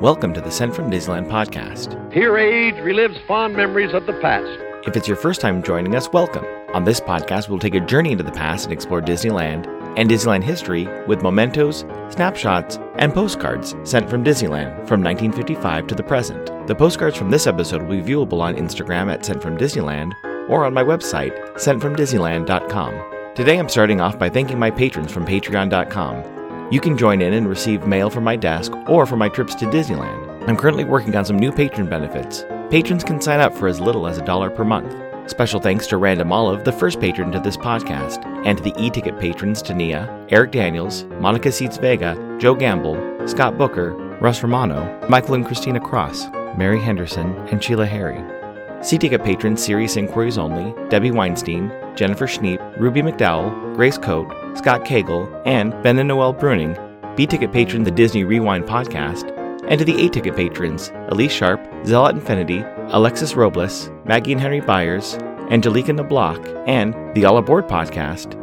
Welcome to the Sent from Disneyland podcast. Here, age relives fond memories of the past. If it's your first time joining us, welcome. On this podcast, we'll take a journey into the past and explore Disneyland and Disneyland history with mementos, snapshots, and postcards sent from Disneyland from 1955 to the present. The postcards from this episode will be viewable on Instagram at Sent from Disneyland or on my website, sentfromdisneyland.com. Today I'm starting off by thanking my patrons from patreon.com. You can join in and receive mail from my desk or for my trips to Disneyland. I'm currently working on some new patron benefits. Patrons can sign up for as little as a dollar per month. Special thanks to Random Olive, the first patron to this podcast, and to the e-ticket patrons Tania, Eric Daniels, Monica Seats Vega, Joe Gamble, Scott Booker, Russ Romano, Michael and Christina Cross, Mary Henderson, and Sheila Harry. C-ticket patrons Serious Inquiries Only, Debbie Weinstein, Jennifer Schneep, Ruby McDowell, Grace Coate, Scott Cagle, and Ben and Noel Bruning, B ticket patron the Disney Rewind podcast, and to the A ticket patrons Elise Sharp, Zealot Infinity, Alexis Robles, Maggie and Henry Byers, Angelica Nablock, and the All Aboard podcast.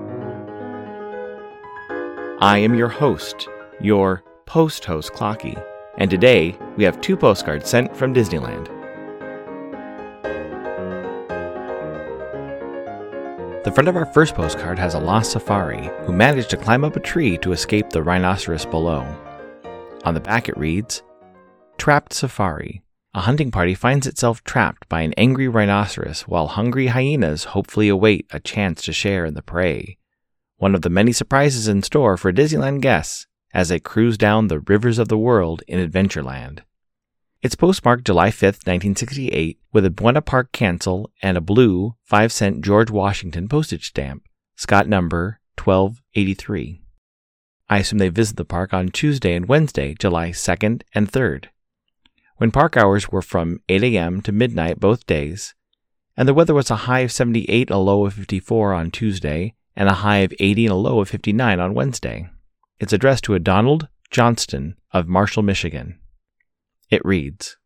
I am your host, your post host Clocky, and today we have two postcards sent from Disneyland. The front of our first postcard has a lost safari who managed to climb up a tree to escape the rhinoceros below. On the back it reads Trapped Safari. A hunting party finds itself trapped by an angry rhinoceros while hungry hyenas hopefully await a chance to share in the prey. One of the many surprises in store for Disneyland guests as they cruise down the rivers of the world in Adventureland. It's postmarked July 5, 1968, with a Buena Park cancel and a blue 5 cent George Washington postage stamp, Scott number 1283. I assume they visit the park on Tuesday and Wednesday, July 2nd and 3rd. When park hours were from 8 a.m. to midnight both days, and the weather was a high of 78 and a low of 54 on Tuesday, and a high of 80 and a low of 59 on Wednesday. It's addressed to a Donald Johnston of Marshall, Michigan. It reads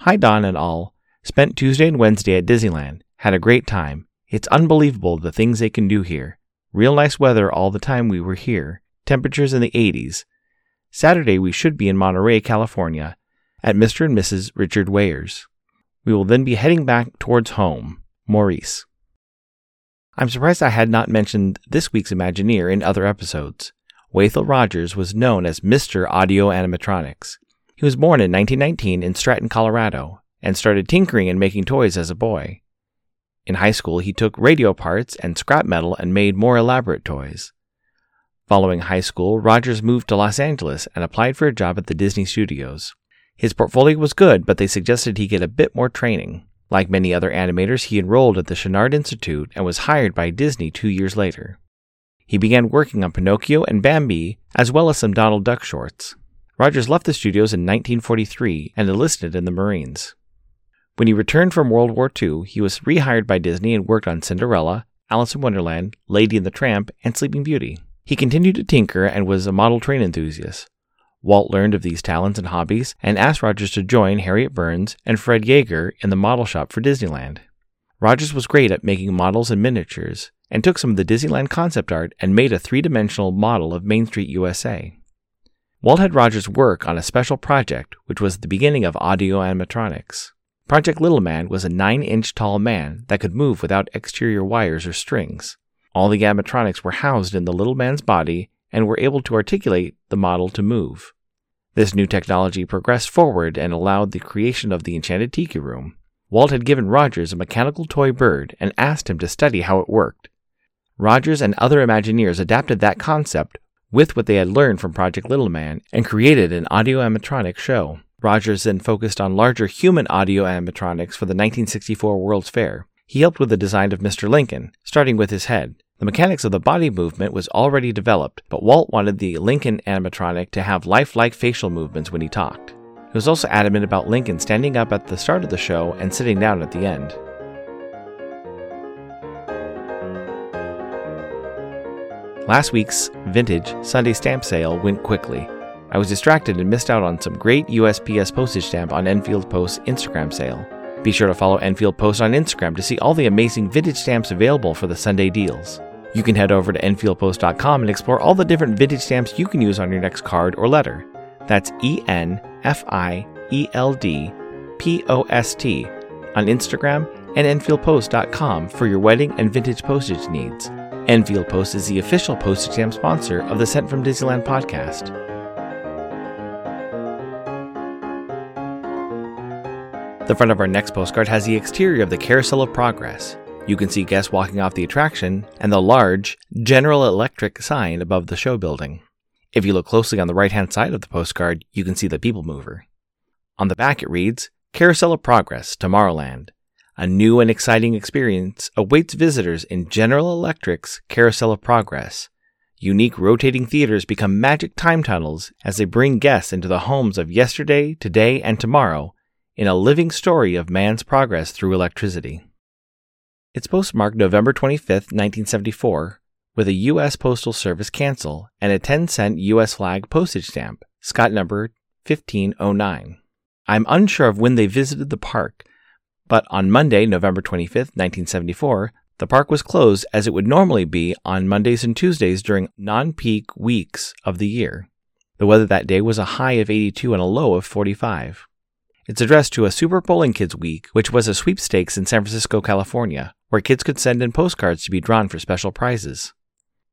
Hi, Don and all. Spent Tuesday and Wednesday at Disneyland. Had a great time. It's unbelievable the things they can do here. Real nice weather all the time we were here. Temperatures in the 80s. Saturday we should be in Monterey, California, at Mr. and Mrs. Richard Weyer's. We will then be heading back towards home. Maurice. I'm surprised I had not mentioned this week's Imagineer in other episodes. Wathel Rogers was known as Mr. Audio Animatronics. He was born in 1919 in Stratton, Colorado, and started tinkering and making toys as a boy. In high school, he took radio parts and scrap metal and made more elaborate toys. Following high school, Rogers moved to Los Angeles and applied for a job at the Disney Studios. His portfolio was good, but they suggested he get a bit more training. Like many other animators, he enrolled at the Chouinard Institute and was hired by Disney two years later. He began working on Pinocchio and Bambi, as well as some Donald Duck shorts. Rogers left the studios in 1943 and enlisted in the Marines. When he returned from World War II, he was rehired by Disney and worked on Cinderella, Alice in Wonderland, Lady and the Tramp, and Sleeping Beauty. He continued to tinker and was a model train enthusiast. Walt learned of these talents and hobbies and asked Rogers to join Harriet Burns and Fred Joerger in the model shop for Disneyland. Rogers was great at making models and miniatures and took some of the Disneyland concept art and made a three dimensional model of Main Street USA. Walt had Rogers work on a special project which was the beginning of audio animatronics. Project Little Man was a 9 inch tall man that could move without exterior wires or strings. All the animatronics were housed in the little man's body and were able to articulate the model to move. This new technology progressed forward and allowed the creation of the Enchanted Tiki Room. Walt had given Rogers a mechanical toy bird and asked him to study how it worked. Rogers and other Imagineers adapted that concept with what they had learned from Project Little Man and created an audio animatronic show. Rogers then focused on larger human audio animatronics for the 1964 World's Fair. He helped with the design of Mr. Lincoln, starting with his head. The mechanics of the body movement was already developed, but Walt wanted the Lincoln animatronic to have lifelike facial movements when he talked. He was also adamant about Lincoln standing up at the start of the show and sitting down at the end. Last week's vintage Sunday stamp sale went quickly. I was distracted and missed out on some great USPS postage stamp on Enfield Post's Instagram sale. Be sure to follow Enfield Post on Instagram to see all the amazing vintage stamps available for the Sunday deals. You can head over to EnfieldPost.com and explore all the different vintage stamps you can use on your next card or letter. That's E N F I E L D P O S T on Instagram and EnfieldPost.com for your wedding and vintage postage needs. Enfield Post is the official postage stamp sponsor of the Sent from Disneyland podcast. The front of our next postcard has the exterior of the Carousel of Progress. You can see guests walking off the attraction and the large General Electric sign above the show building. If you look closely on the right hand side of the postcard, you can see the People Mover. On the back it reads Carousel of Progress, Tomorrowland. A new and exciting experience awaits visitors in General Electric's Carousel of Progress. Unique rotating theaters become magic time tunnels as they bring guests into the homes of yesterday, today, and tomorrow in a living story of man's progress through electricity. It's postmarked November 25, 1974, with a U.S. Postal Service cancel and a 10 cent U.S. flag postage stamp, Scott number 1509. I'm unsure of when they visited the park, but on Monday, November 25, 1974, the park was closed as it would normally be on Mondays and Tuesdays during non peak weeks of the year. The weather that day was a high of 82 and a low of 45. It's addressed to a Super Bowling Kids Week, which was a sweepstakes in San Francisco, California, where kids could send in postcards to be drawn for special prizes.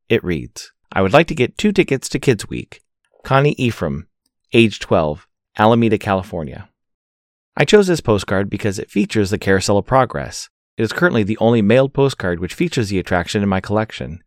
It reads I would like to get two tickets to Kids Week. Connie Ephraim, age 12, Alameda, California. I chose this postcard because it features the Carousel of Progress. It is currently the only mailed postcard which features the attraction in my collection.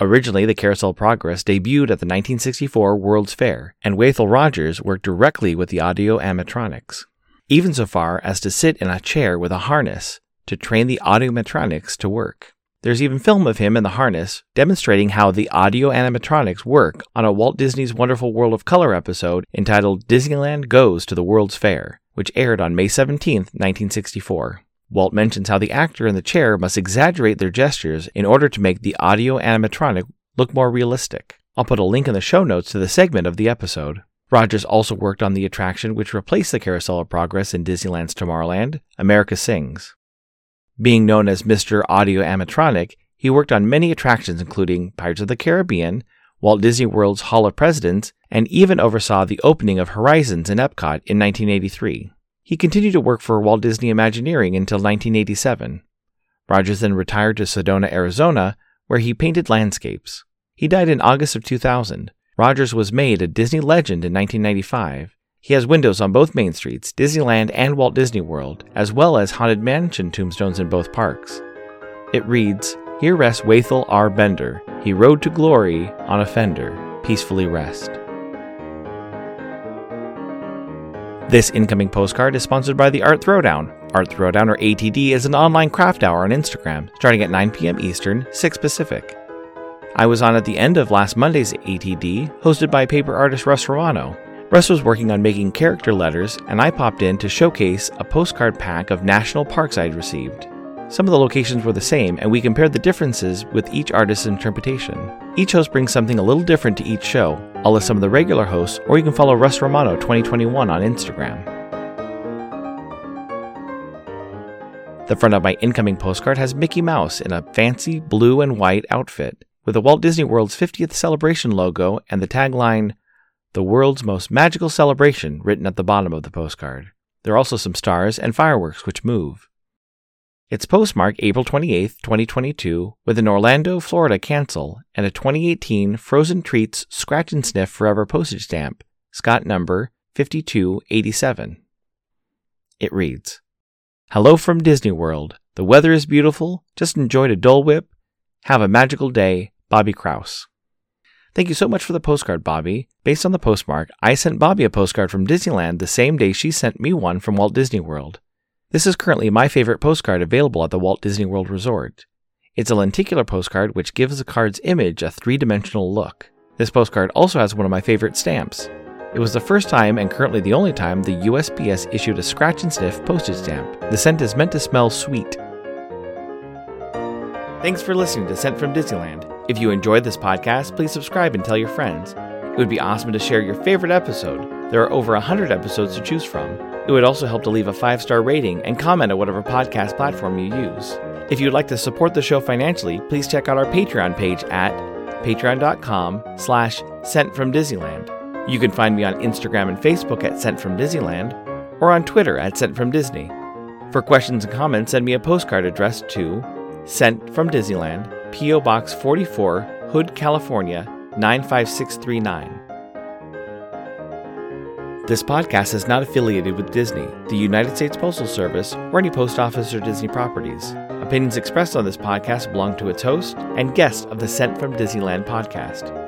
Originally, the Carousel of Progress debuted at the 1964 World's Fair, and Wathel Rogers worked directly with the audio animatronics, even so far as to sit in a chair with a harness to train the audiomatronics to work. There's even film of him in the harness demonstrating how the audio animatronics work on a Walt Disney's Wonderful World of Color episode entitled Disneyland Goes to the World's Fair, which aired on May 17, 1964. Walt mentions how the actor in the chair must exaggerate their gestures in order to make the audio animatronic look more realistic. I'll put a link in the show notes to the segment of the episode. Rogers also worked on the attraction which replaced the Carousel of Progress in Disneyland's Tomorrowland, America Sings. Being known as Mr. Audio Animatronic, he worked on many attractions including Pirates of the Caribbean, Walt Disney World's Hall of Presidents, and even oversaw the opening of Horizons in Epcot in 1983. He continued to work for Walt Disney Imagineering until 1987. Rogers then retired to Sedona, Arizona, where he painted landscapes. He died in August of 2000. Rogers was made a Disney legend in 1995. He has windows on both main streets, Disneyland and Walt Disney World, as well as Haunted Mansion tombstones in both parks. It reads, Here rests Wathel R. Bender. He rode to glory on a fender. Peacefully rest. This incoming postcard is sponsored by the Art Throwdown. Art Throwdown, or ATD, is an online craft hour on Instagram starting at 9 p.m. Eastern, 6 Pacific. I was on at the end of last Monday's ATD, hosted by paper artist Russ Romano. Russ was working on making character letters, and I popped in to showcase a postcard pack of national parks I'd received. Some of the locations were the same, and we compared the differences with each artist's interpretation. Each host brings something a little different to each show. I'll list some of the regular hosts, or you can follow Russ Romano 2021 on Instagram. The front of my incoming postcard has Mickey Mouse in a fancy blue and white outfit, with the Walt Disney World's 50th celebration logo and the tagline, The World's Most Magical Celebration, written at the bottom of the postcard. There are also some stars and fireworks which move. It's postmarked April 28, 2022, with an Orlando, Florida cancel and a 2018 Frozen Treats Scratch and Sniff Forever postage stamp, Scott number 5287. It reads Hello from Disney World. The weather is beautiful. Just enjoyed a Dole Whip. Have a magical day, Bobby Kraus. Thank you so much for the postcard, Bobby. Based on the postmark, I sent Bobby a postcard from Disneyland the same day she sent me one from Walt Disney World. This is currently my favorite postcard available at the Walt Disney World Resort. It's a lenticular postcard which gives the card's image a three dimensional look. This postcard also has one of my favorite stamps. It was the first time and currently the only time the USPS issued a scratch and sniff postage stamp. The scent is meant to smell sweet. Thanks for listening to Scent from Disneyland. If you enjoyed this podcast, please subscribe and tell your friends. It would be awesome to share your favorite episode. There are over 100 episodes to choose from. It would also help to leave a five star rating and comment on whatever podcast platform you use. If you'd like to support the show financially, please check out our Patreon page at patreon.com slash sent from Disneyland. You can find me on Instagram and Facebook at Sent from Disneyland or on Twitter at Sent from Disney. For questions and comments, send me a postcard addressed to Sent from Disneyland, P.O. Box 44, Hood, California 95639. This podcast is not affiliated with Disney, the United States Postal Service, or any post office or Disney properties. Opinions expressed on this podcast belong to its host and guests of the Sent from Disneyland podcast.